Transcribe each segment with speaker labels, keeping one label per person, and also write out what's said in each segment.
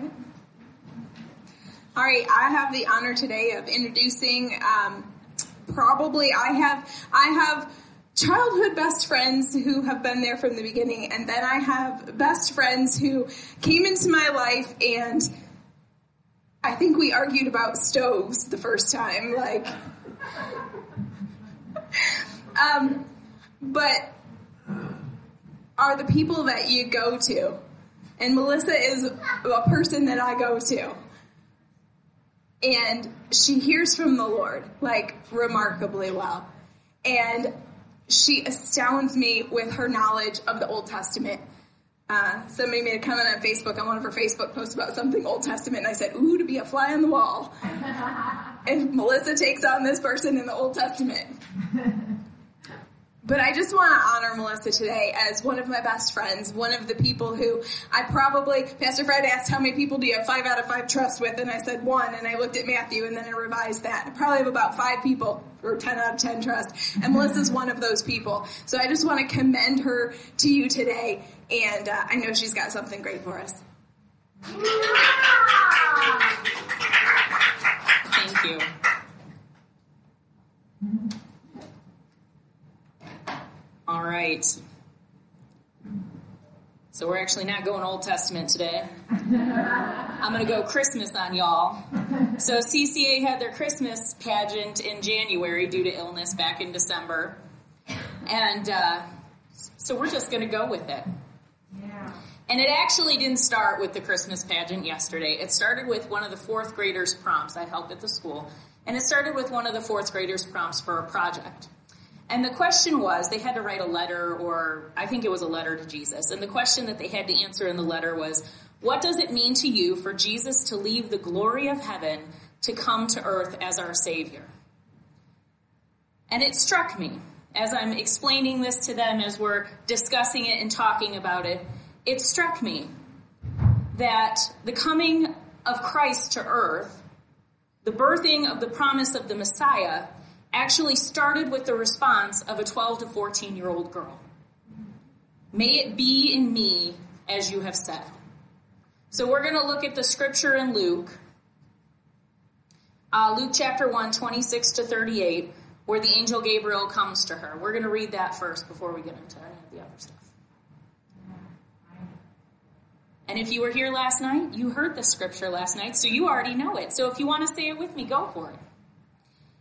Speaker 1: Right. All right, I have the honor today of introducing. Um, probably, I have I have childhood best friends who have been there from the beginning, and then I have best friends who came into my life, and I think we argued about stoves the first time, like. um, but are the people that you go to. And Melissa is a person that I go to. And she hears from the Lord, like, remarkably well. And she astounds me with her knowledge of the Old Testament. Uh, somebody made a comment on Facebook on one of her Facebook posts about something Old Testament, and I said, Ooh, to be a fly on the wall. and Melissa takes on this person in the Old Testament. But I just want to honor Melissa today as one of my best friends, one of the people who I probably, Pastor Fred asked how many people do you have five out of five trust with, and I said one, and I looked at Matthew and then I revised that. I probably have about five people or 10 out of 10 trust, and Melissa's one of those people. So I just want to commend her to you today, and uh, I know she's got something great for us.
Speaker 2: Thank you. All right. So we're actually not going Old Testament today. I'm going to go Christmas on y'all. So CCA had their Christmas pageant in January due to illness back in December. And uh, so we're just going to go with it. And it actually didn't start with the Christmas pageant yesterday. It started with one of the fourth graders' prompts. I help at the school. And it started with one of the fourth graders' prompts for a project. And the question was, they had to write a letter, or I think it was a letter to Jesus. And the question that they had to answer in the letter was, what does it mean to you for Jesus to leave the glory of heaven to come to earth as our Savior? And it struck me as I'm explaining this to them, as we're discussing it and talking about it, it struck me that the coming of Christ to earth, the birthing of the promise of the Messiah, actually started with the response of a 12 to 14 year old girl. May it be in me as you have said. So we're going to look at the scripture in Luke, uh, Luke chapter 1, 26 to 38, where the angel Gabriel comes to her. We're going to read that first before we get into any of the other stuff. And if you were here last night, you heard the scripture last night, so you already know it. So if you want to say it with me, go for it.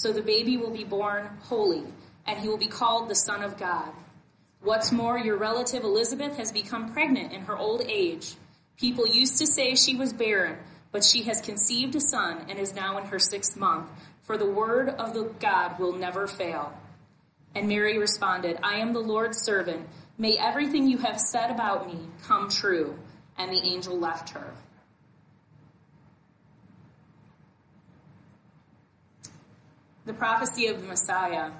Speaker 2: So the baby will be born holy, and he will be called the Son of God. What's more, your relative Elizabeth has become pregnant in her old age. People used to say she was barren, but she has conceived a son and is now in her sixth month, for the word of the God will never fail. And Mary responded, I am the Lord's servant. May everything you have said about me come true. And the angel left her. The prophecy of the Messiah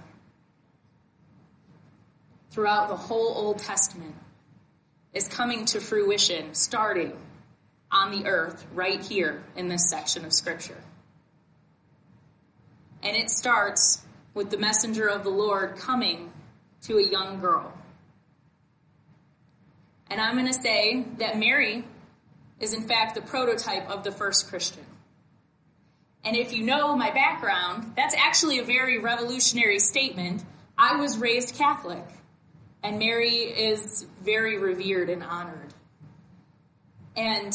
Speaker 2: throughout the whole Old Testament is coming to fruition starting on the earth right here in this section of Scripture. And it starts with the messenger of the Lord coming to a young girl. And I'm going to say that Mary is, in fact, the prototype of the first Christian. And if you know my background, that's actually a very revolutionary statement. I was raised Catholic, and Mary is very revered and honored. And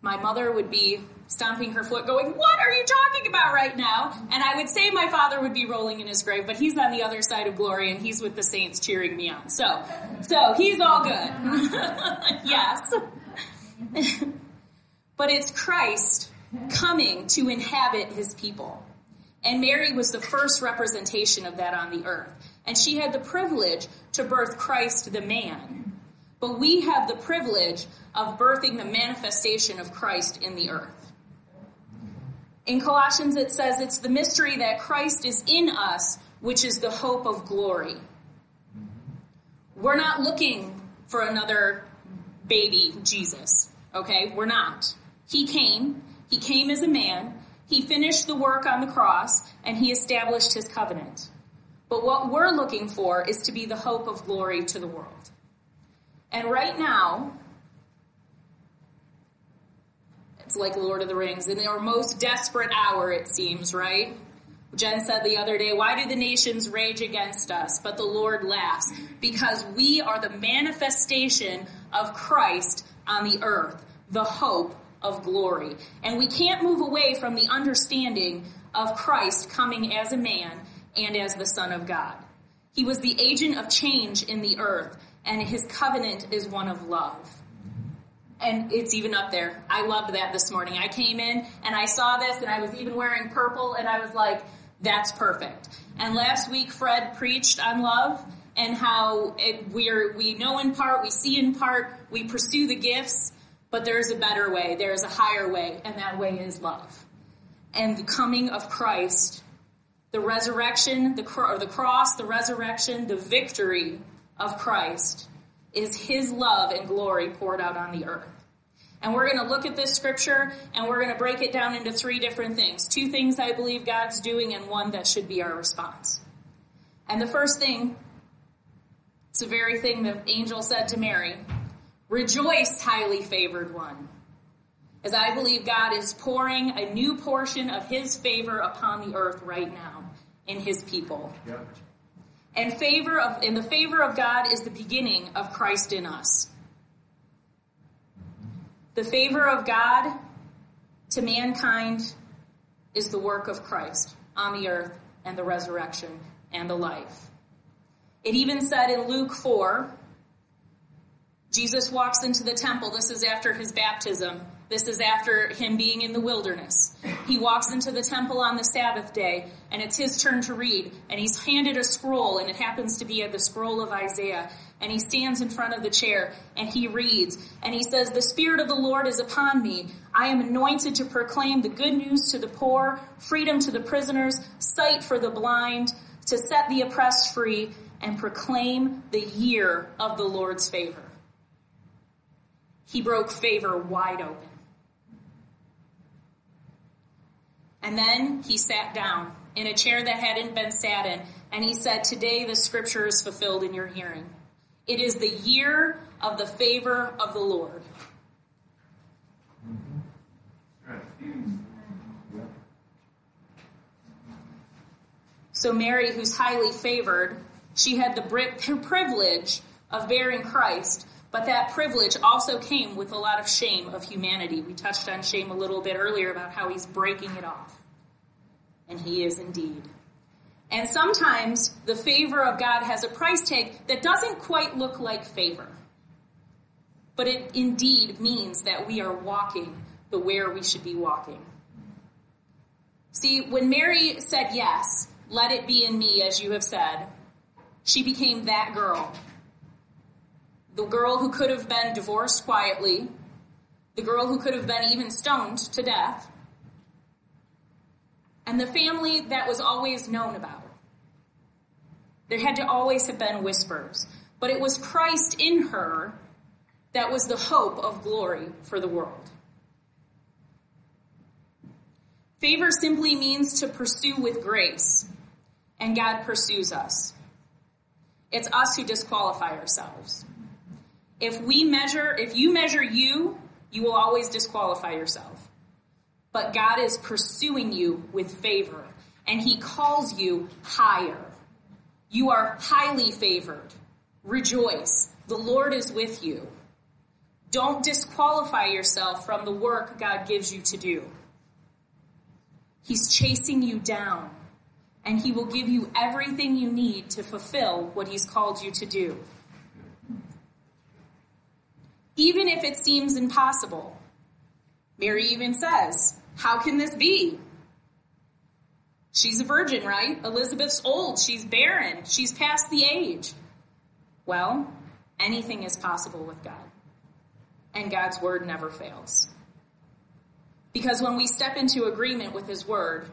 Speaker 2: my mother would be stomping her foot going, what are you talking about right now? And I would say my father would be rolling in his grave, but he's on the other side of glory and he's with the saints cheering me on. So, so he's all good. yes. but it's Christ coming to inhabit his people. And Mary was the first representation of that on the earth. And she had the privilege to birth Christ the man. But we have the privilege of birthing the manifestation of Christ in the earth. In Colossians, it says it's the mystery that Christ is in us, which is the hope of glory. We're not looking for another baby Jesus, okay? We're not. He came, he came as a man, he finished the work on the cross, and he established his covenant. But what we're looking for is to be the hope of glory to the world. And right now, it's like Lord of the Rings. In their most desperate hour, it seems, right? Jen said the other day, why do the nations rage against us? But the Lord laughs because we are the manifestation of Christ on the earth, the hope of glory. And we can't move away from the understanding of Christ coming as a man and as the Son of God. He was the agent of change in the earth, and his covenant is one of love and it's even up there. I loved that this morning. I came in and I saw this and I was even wearing purple and I was like, that's perfect. And last week Fred preached on love and how it, we're, we know in part, we see in part, we pursue the gifts, but there's a better way. There's a higher way and that way is love. And the coming of Christ, the resurrection, the, or the cross, the resurrection, the victory of Christ is his love and glory poured out on the earth. And we're going to look at this scripture and we're going to break it down into three different things. Two things I believe God's doing and one that should be our response. And the first thing, it's the very thing the angel said to Mary. Rejoice, highly favored one. As I believe God is pouring a new portion of his favor upon the earth right now in his people. Yep. And favor of, in the favor of God is the beginning of Christ in us. The favor of God to mankind is the work of Christ on the earth and the resurrection and the life. It even said in Luke 4, Jesus walks into the temple. This is after his baptism. This is after him being in the wilderness. He walks into the temple on the Sabbath day, and it's his turn to read, and he's handed a scroll, and it happens to be the scroll of Isaiah. And he stands in front of the chair, and he reads, and he says, The Spirit of the Lord is upon me. I am anointed to proclaim the good news to the poor, freedom to the prisoners, sight for the blind, to set the oppressed free, and proclaim the year of the Lord's favor. He broke favor wide open. And then he sat down in a chair that hadn't been sat in, and he said, Today the scripture is fulfilled in your hearing. It is the year of the favor of the Lord. So Mary, who's highly favored, she had the privilege of bearing Christ, but that privilege also came with a lot of shame of humanity. We touched on shame a little bit earlier about how he's breaking it off. And he is indeed. And sometimes the favor of God has a price tag that doesn't quite look like favor. But it indeed means that we are walking the where we should be walking. See, when Mary said yes, let it be in me, as you have said, she became that girl the girl who could have been divorced quietly, the girl who could have been even stoned to death, and the family that was always known about. There had to always have been whispers, but it was Christ in her that was the hope of glory for the world. Favor simply means to pursue with grace, and God pursues us. It's us who disqualify ourselves. If we measure, if you measure you, you will always disqualify yourself. But God is pursuing you with favor, and He calls you higher. You are highly favored. Rejoice. The Lord is with you. Don't disqualify yourself from the work God gives you to do. He's chasing you down, and He will give you everything you need to fulfill what He's called you to do. Even if it seems impossible. Mary even says, How can this be? She's a virgin, right? Elizabeth's old. She's barren. She's past the age. Well, anything is possible with God. And God's word never fails. Because when we step into agreement with his word,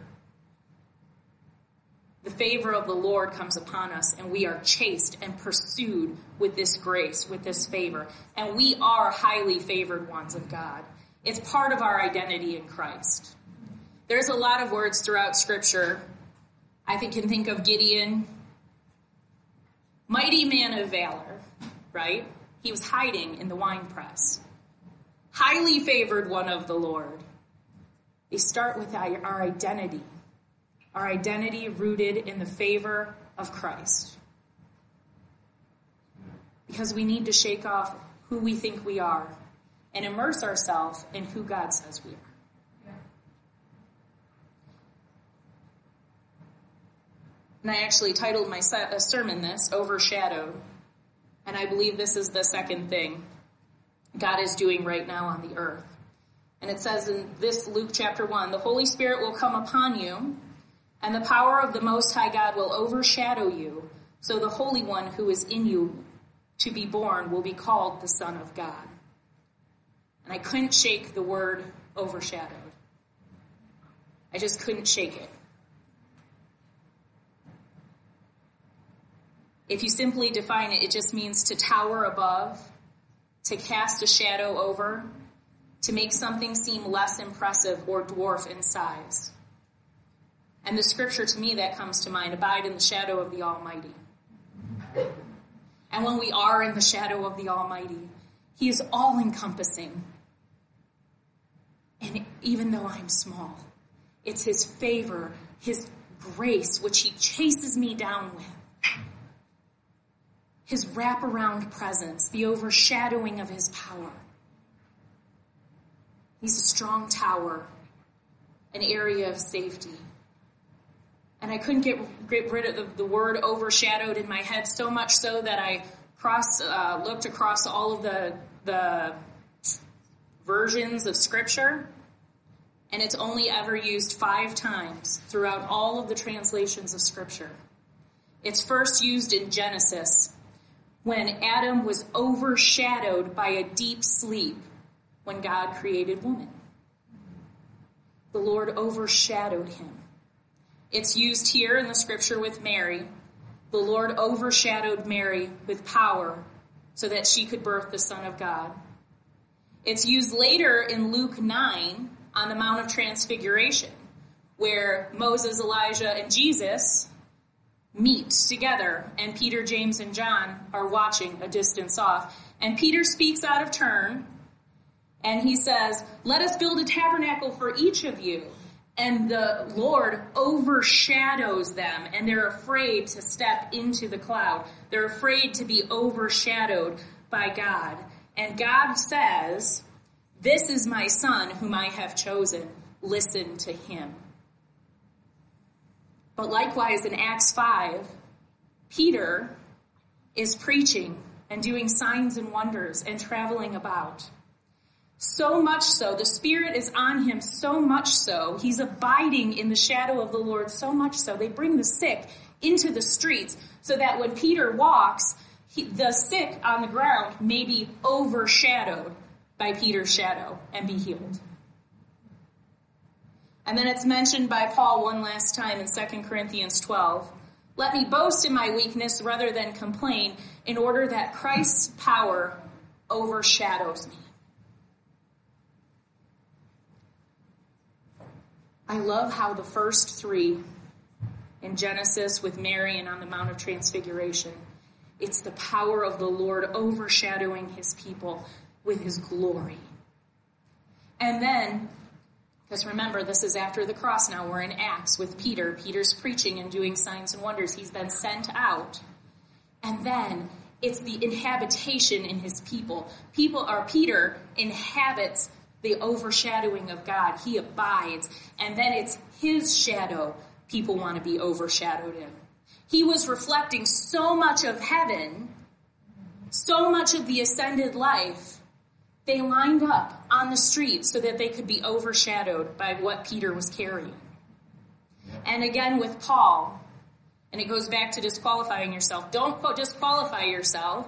Speaker 2: the favor of the Lord comes upon us and we are chased and pursued with this grace, with this favor. And we are highly favored ones of God. It's part of our identity in Christ. There's a lot of words throughout Scripture. I think can think of Gideon, mighty man of valor, right? He was hiding in the wine press. Highly favored one of the Lord. They start with our identity, our identity rooted in the favor of Christ. Because we need to shake off who we think we are and immerse ourselves in who God says we are. And I actually titled my uh, sermon this, Overshadowed. And I believe this is the second thing God is doing right now on the earth. And it says in this Luke chapter 1 the Holy Spirit will come upon you, and the power of the Most High God will overshadow you. So the Holy One who is in you to be born will be called the Son of God. And I couldn't shake the word overshadowed. I just couldn't shake it. If you simply define it, it just means to tower above, to cast a shadow over, to make something seem less impressive or dwarf in size. And the scripture to me that comes to mind abide in the shadow of the Almighty. And when we are in the shadow of the Almighty, He is all encompassing. And even though I'm small, it's His favor, His grace, which He chases me down with his wraparound presence, the overshadowing of his power. He's a strong tower, an area of safety. And I couldn't get, get rid of the, the word overshadowed in my head so much so that I cross, uh, looked across all of the, the versions of scripture and it's only ever used five times throughout all of the translations of Scripture. It's first used in Genesis when Adam was overshadowed by a deep sleep when God created woman. The Lord overshadowed him. It's used here in the scripture with Mary. The Lord overshadowed Mary with power so that she could birth the Son of God. It's used later in Luke 9 on the Mount of Transfiguration, where Moses, Elijah, and Jesus meet together, and Peter, James, and John are watching a distance off. And Peter speaks out of turn, and he says, Let us build a tabernacle for each of you. And the Lord overshadows them, and they're afraid to step into the cloud. They're afraid to be overshadowed by God. And God says, This is my son whom I have chosen. Listen to him. But likewise in Acts 5, Peter is preaching and doing signs and wonders and traveling about. So much so, the Spirit is on him so much so, he's abiding in the shadow of the Lord so much so, they bring the sick into the streets so that when Peter walks, he, the sick on the ground may be overshadowed by Peter's shadow and be healed. And then it's mentioned by Paul one last time in 2 Corinthians 12. Let me boast in my weakness rather than complain, in order that Christ's power overshadows me. I love how the first three in Genesis with Mary and on the Mount of Transfiguration, it's the power of the Lord overshadowing his people with his glory. And then because remember, this is after the cross now. We're in Acts with Peter. Peter's preaching and doing signs and wonders. He's been sent out. And then it's the inhabitation in his people. People are Peter inhabits the overshadowing of God. He abides. And then it's his shadow people want to be overshadowed in. He was reflecting so much of heaven, so much of the ascended life. They lined up on the street so that they could be overshadowed by what Peter was carrying. And again with Paul, and it goes back to disqualifying yourself. Don't quote disqualify yourself,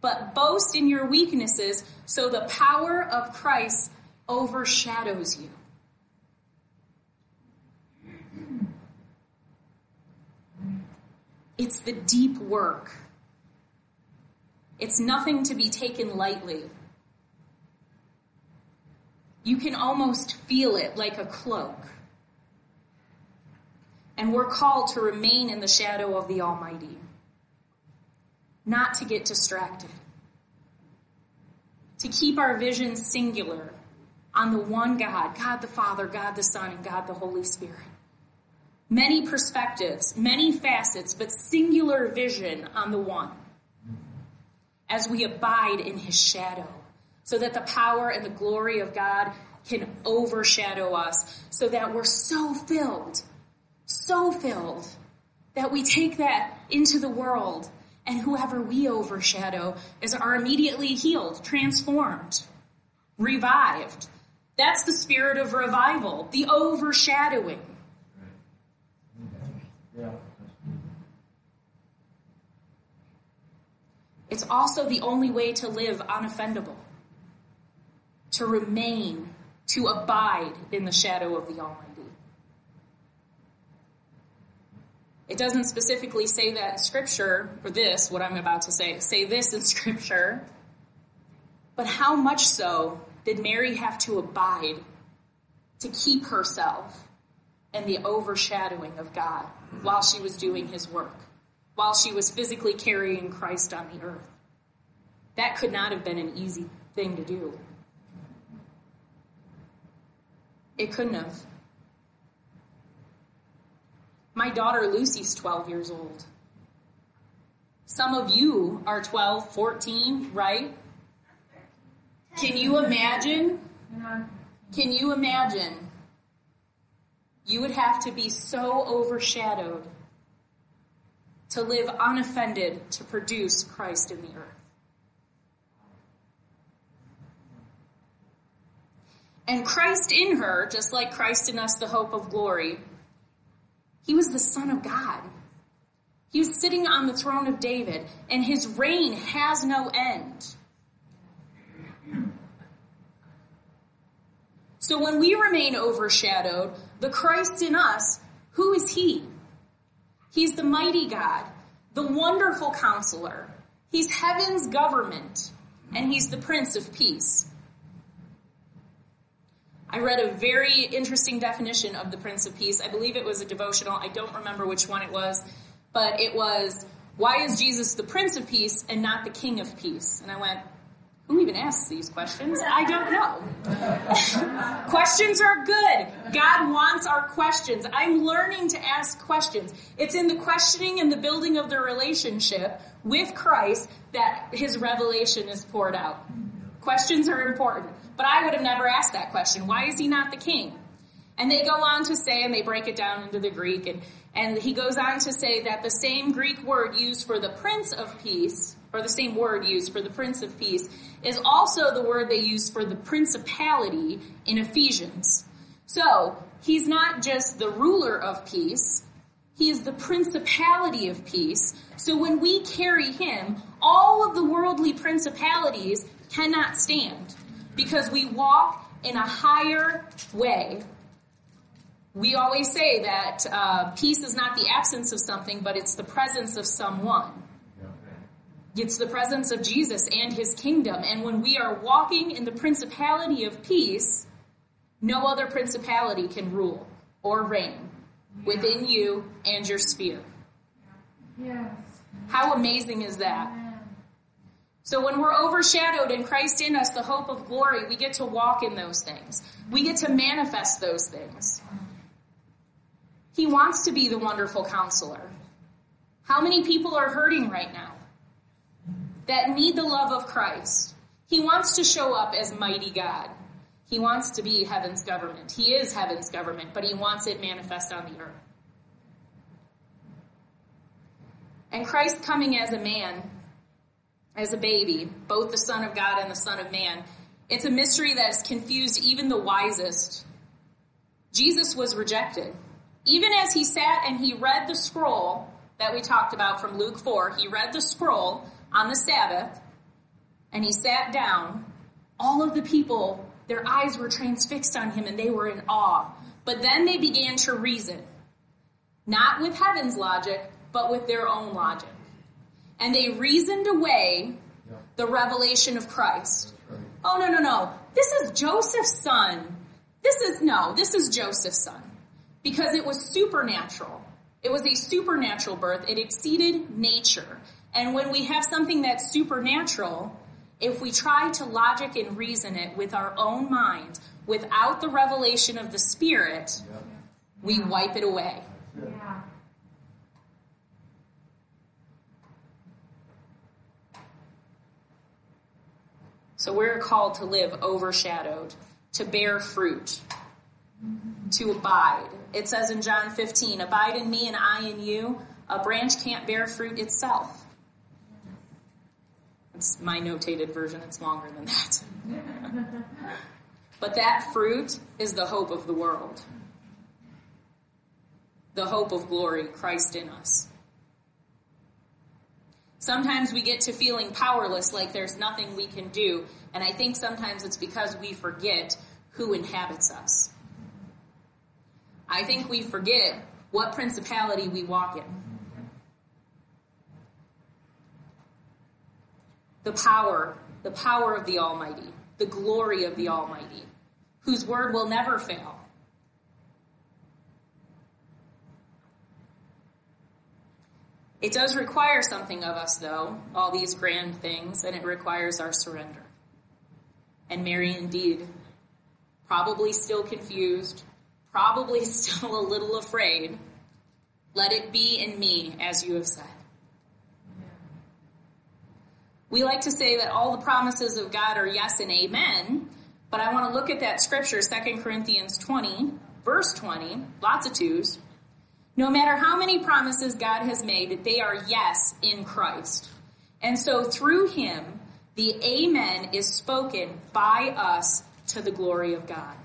Speaker 2: but boast in your weaknesses so the power of Christ overshadows you. It's the deep work. It's nothing to be taken lightly. You can almost feel it like a cloak. And we're called to remain in the shadow of the Almighty, not to get distracted, to keep our vision singular on the one God, God the Father, God the Son, and God the Holy Spirit. Many perspectives, many facets, but singular vision on the one. As we abide in his shadow, so that the power and the glory of God can overshadow us, so that we're so filled, so filled, that we take that into the world, and whoever we overshadow is are immediately healed, transformed, revived, that's the spirit of revival, the overshadowing. It's also the only way to live unoffendable, to remain, to abide in the shadow of the Almighty. It doesn't specifically say that in Scripture, or this, what I'm about to say, say this in Scripture, but how much so did Mary have to abide to keep herself in the overshadowing of God while she was doing his work, while she was physically carrying Christ on the earth? That could not have been an easy thing to do. It couldn't have. My daughter Lucy's 12 years old. Some of you are 12, 14, right? Can you imagine? Can you imagine? You would have to be so overshadowed to live unoffended to produce Christ in the earth. And Christ in her, just like Christ in us, the hope of glory, he was the Son of God. He was sitting on the throne of David, and his reign has no end. So when we remain overshadowed, the Christ in us, who is he? He's the mighty God, the wonderful counselor. He's heaven's government, and he's the Prince of Peace. I read a very interesting definition of the Prince of Peace. I believe it was a devotional. I don't remember which one it was, but it was, why is Jesus the Prince of Peace and not the King of Peace? And I went, who even asks these questions? I don't know. questions are good. God wants our questions. I'm learning to ask questions. It's in the questioning and the building of the relationship with Christ that his revelation is poured out. Questions are important. But I would have never asked that question. Why is he not the king? And they go on to say, and they break it down into the Greek, and, and he goes on to say that the same Greek word used for the Prince of Peace, or the same word used for the Prince of Peace, is also the word they use for the principality in Ephesians. So, he's not just the ruler of peace, he is the principality of peace. So when we carry him, all of the worldly principalities cannot stand because we walk in a higher way. We always say that uh, peace is not the absence of something, but it's the presence of someone. It's the presence of Jesus and his kingdom. And when we are walking in the principality of peace, no other principality can rule or reign within you and your sphere. Yes. How amazing is that? So when we're overshadowed in Christ in us, the hope of glory, we get to walk in those things. We get to manifest those things. He wants to be the wonderful counselor. How many people are hurting right now? that need the love of Christ. He wants to show up as mighty God. He wants to be heaven's government. He is heaven's government, but he wants it manifest on the earth. And Christ coming as a man, as a baby, both the Son of God and the Son of Man, it's a mystery that has confused even the wisest. Jesus was rejected. Even as he sat and he read the scroll that we talked about from Luke 4, he read the scroll on the Sabbath and he sat down. All of the people, their eyes were transfixed on him and they were in awe. But then they began to reason, not with heaven's logic, but with their own logic. And they reasoned away the revelation of Christ. Oh, no, no, no. This is Joseph's son. This is, no, this is Joseph's son. Because it was supernatural. It was a supernatural birth. It exceeded nature. And when we have something that's supernatural, if we try to logic and reason it with our own mind, without the revelation of the Spirit, we wipe it away. Yeah. So we're called to live overshadowed, to bear fruit, to abide. It says in John 15, abide in me and I in you. A branch can't bear fruit itself. It's my notated version, it's longer than that. but that fruit is the hope of the world. The hope of glory, Christ in us. Sometimes we get to feeling powerless, like there's nothing we can do. And I think sometimes it's because we forget who inhabits us. I think we forget what principality we walk in. The power, the power of the Almighty, the glory of the Almighty, whose word will never fail. It does require something of us, though, all these grand things, and it requires our surrender. And Mary, indeed, probably still confused, probably still a little afraid. Let it be in me, as you have said. We like to say that all the promises of God are yes and amen, but I want to look at that scripture, 2 Corinthians 20, verse 20, lots of twos. No matter how many promises God has made, they are yes in Christ. And so through him, the amen is spoken by us to the glory of God.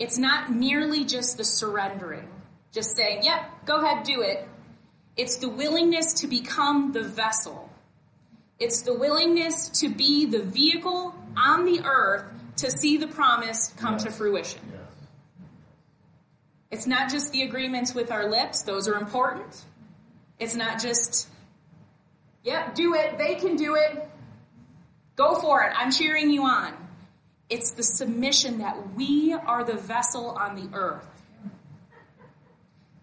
Speaker 2: It's not merely just the surrendering, just saying, yep, go ahead, do it. It's the willingness to become the vessel. It's the willingness to be the vehicle on the earth to see the promise come yes. to fruition. It's not just the agreements with our lips, those are important. It's not just, yep, do it, they can do it. Go for it, I'm cheering you on. It's the submission that we are the vessel on the earth.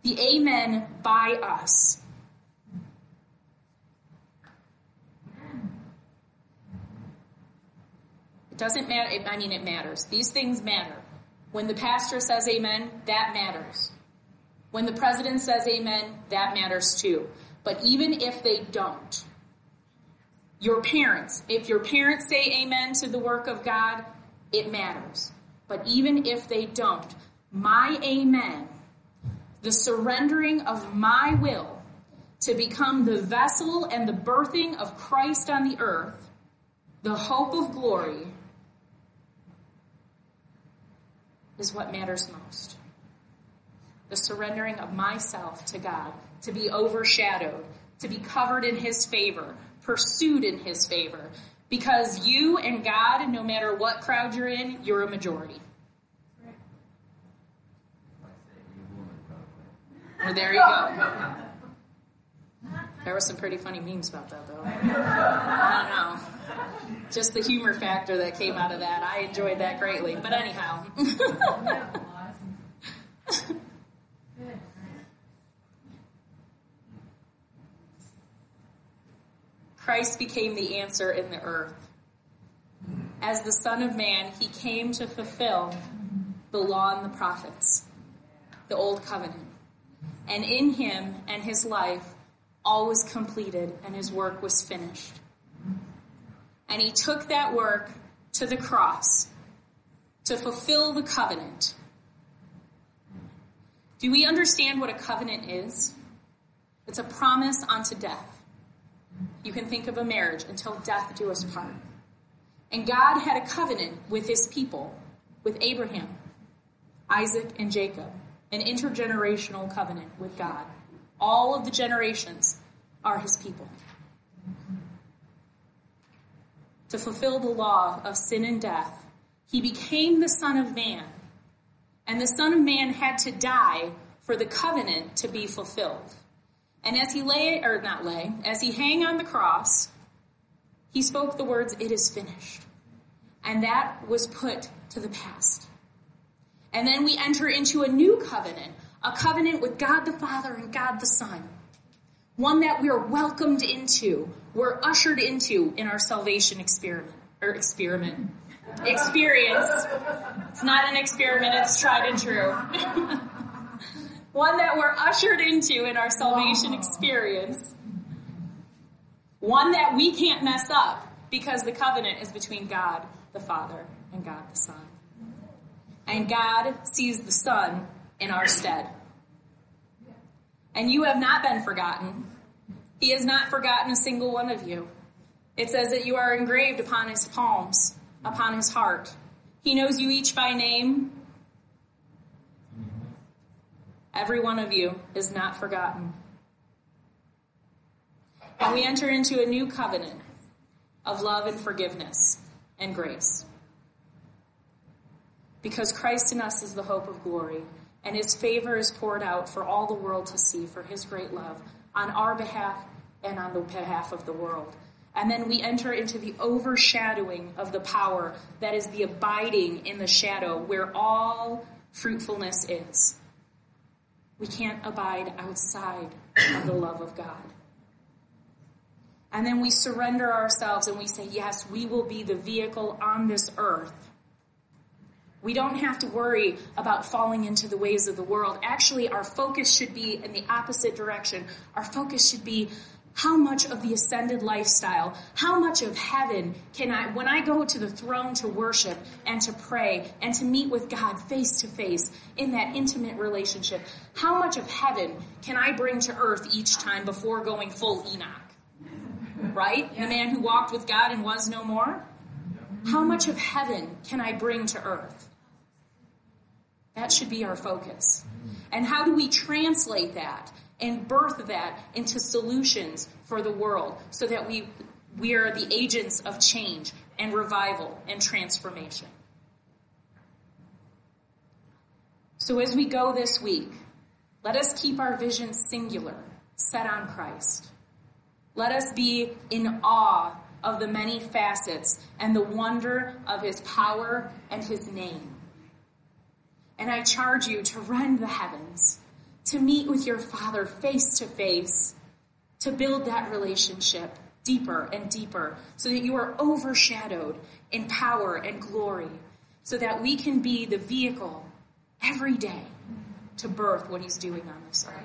Speaker 2: The amen by us. It doesn't matter. I mean, it matters. These things matter. When the pastor says amen, that matters. When the president says amen, that matters too. But even if they don't, your parents, if your parents say amen to the work of God, it matters. But even if they don't, my amen, the surrendering of my will to become the vessel and the birthing of Christ on the earth, the hope of glory, is what matters most. The surrendering of myself to God, to be overshadowed, to be covered in His favor, pursued in His favor. Because you and God, no matter what crowd you're in, you're a majority. Well, there you go. There were some pretty funny memes about that, though. I don't know just the humor factor that came out of that. I enjoyed that greatly. But anyhow. Christ became the answer in the earth. As the Son of Man, he came to fulfill the law and the prophets, the Old Covenant. And in him and his life, all was completed and his work was finished. And he took that work to the cross to fulfill the covenant. Do we understand what a covenant is? It's a promise unto death. You can think of a marriage until death do us part. And God had a covenant with his people, with Abraham, Isaac, and Jacob, an intergenerational covenant with God. All of the generations are his people. To fulfill the law of sin and death, he became the Son of Man. And the Son of Man had to die for the covenant to be fulfilled. And as he lay, or not lay, as he hang on the cross, he spoke the words, It is finished. And that was put to the past. And then we enter into a new covenant, a covenant with God the Father and God the Son. One that we're welcomed into, we're ushered into in our salvation experiment, or experiment, experience. It's not an experiment, it's tried and true. One that we're ushered into in our salvation experience. One that we can't mess up because the covenant is between God the Father and God the Son. And God sees the Son in our stead. And you have not been forgotten. He has not forgotten a single one of you. It says that you are engraved upon his palms, upon his heart. He knows you each by name. Every one of you is not forgotten. And we enter into a new covenant of love and forgiveness and grace. Because Christ in us is the hope of glory, and his favor is poured out for all the world to see for his great love on our behalf and on the behalf of the world. And then we enter into the overshadowing of the power that is the abiding in the shadow where all fruitfulness is. We can't abide outside of the love of God. And then we surrender ourselves and we say, yes, we will be the vehicle on this earth. We don't have to worry about falling into the ways of the world. Actually, our focus should be in the opposite direction. Our focus should be how much of the ascended lifestyle, how much of heaven can I, when I go to the throne to worship and to pray and to meet with God face to face in that intimate relationship, how much of heaven can I bring to earth each time before going full Enoch? right? The man who walked with God and was no more. How much of heaven can I bring to earth? That should be our focus. And how do we translate that and birth that into solutions for the world so that we, we are the agents of change and revival and transformation? So as we go this week, let us keep our vision singular, set on Christ. Let us be in awe of the many facets and the wonder of his power and his name. And I charge you to rend the heavens, to meet with your Father face to face, to build that relationship deeper and deeper so that you are overshadowed in power and glory, so that we can be the vehicle every day to birth what He's doing on this earth.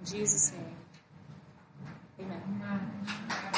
Speaker 2: In Jesus' name, amen. amen.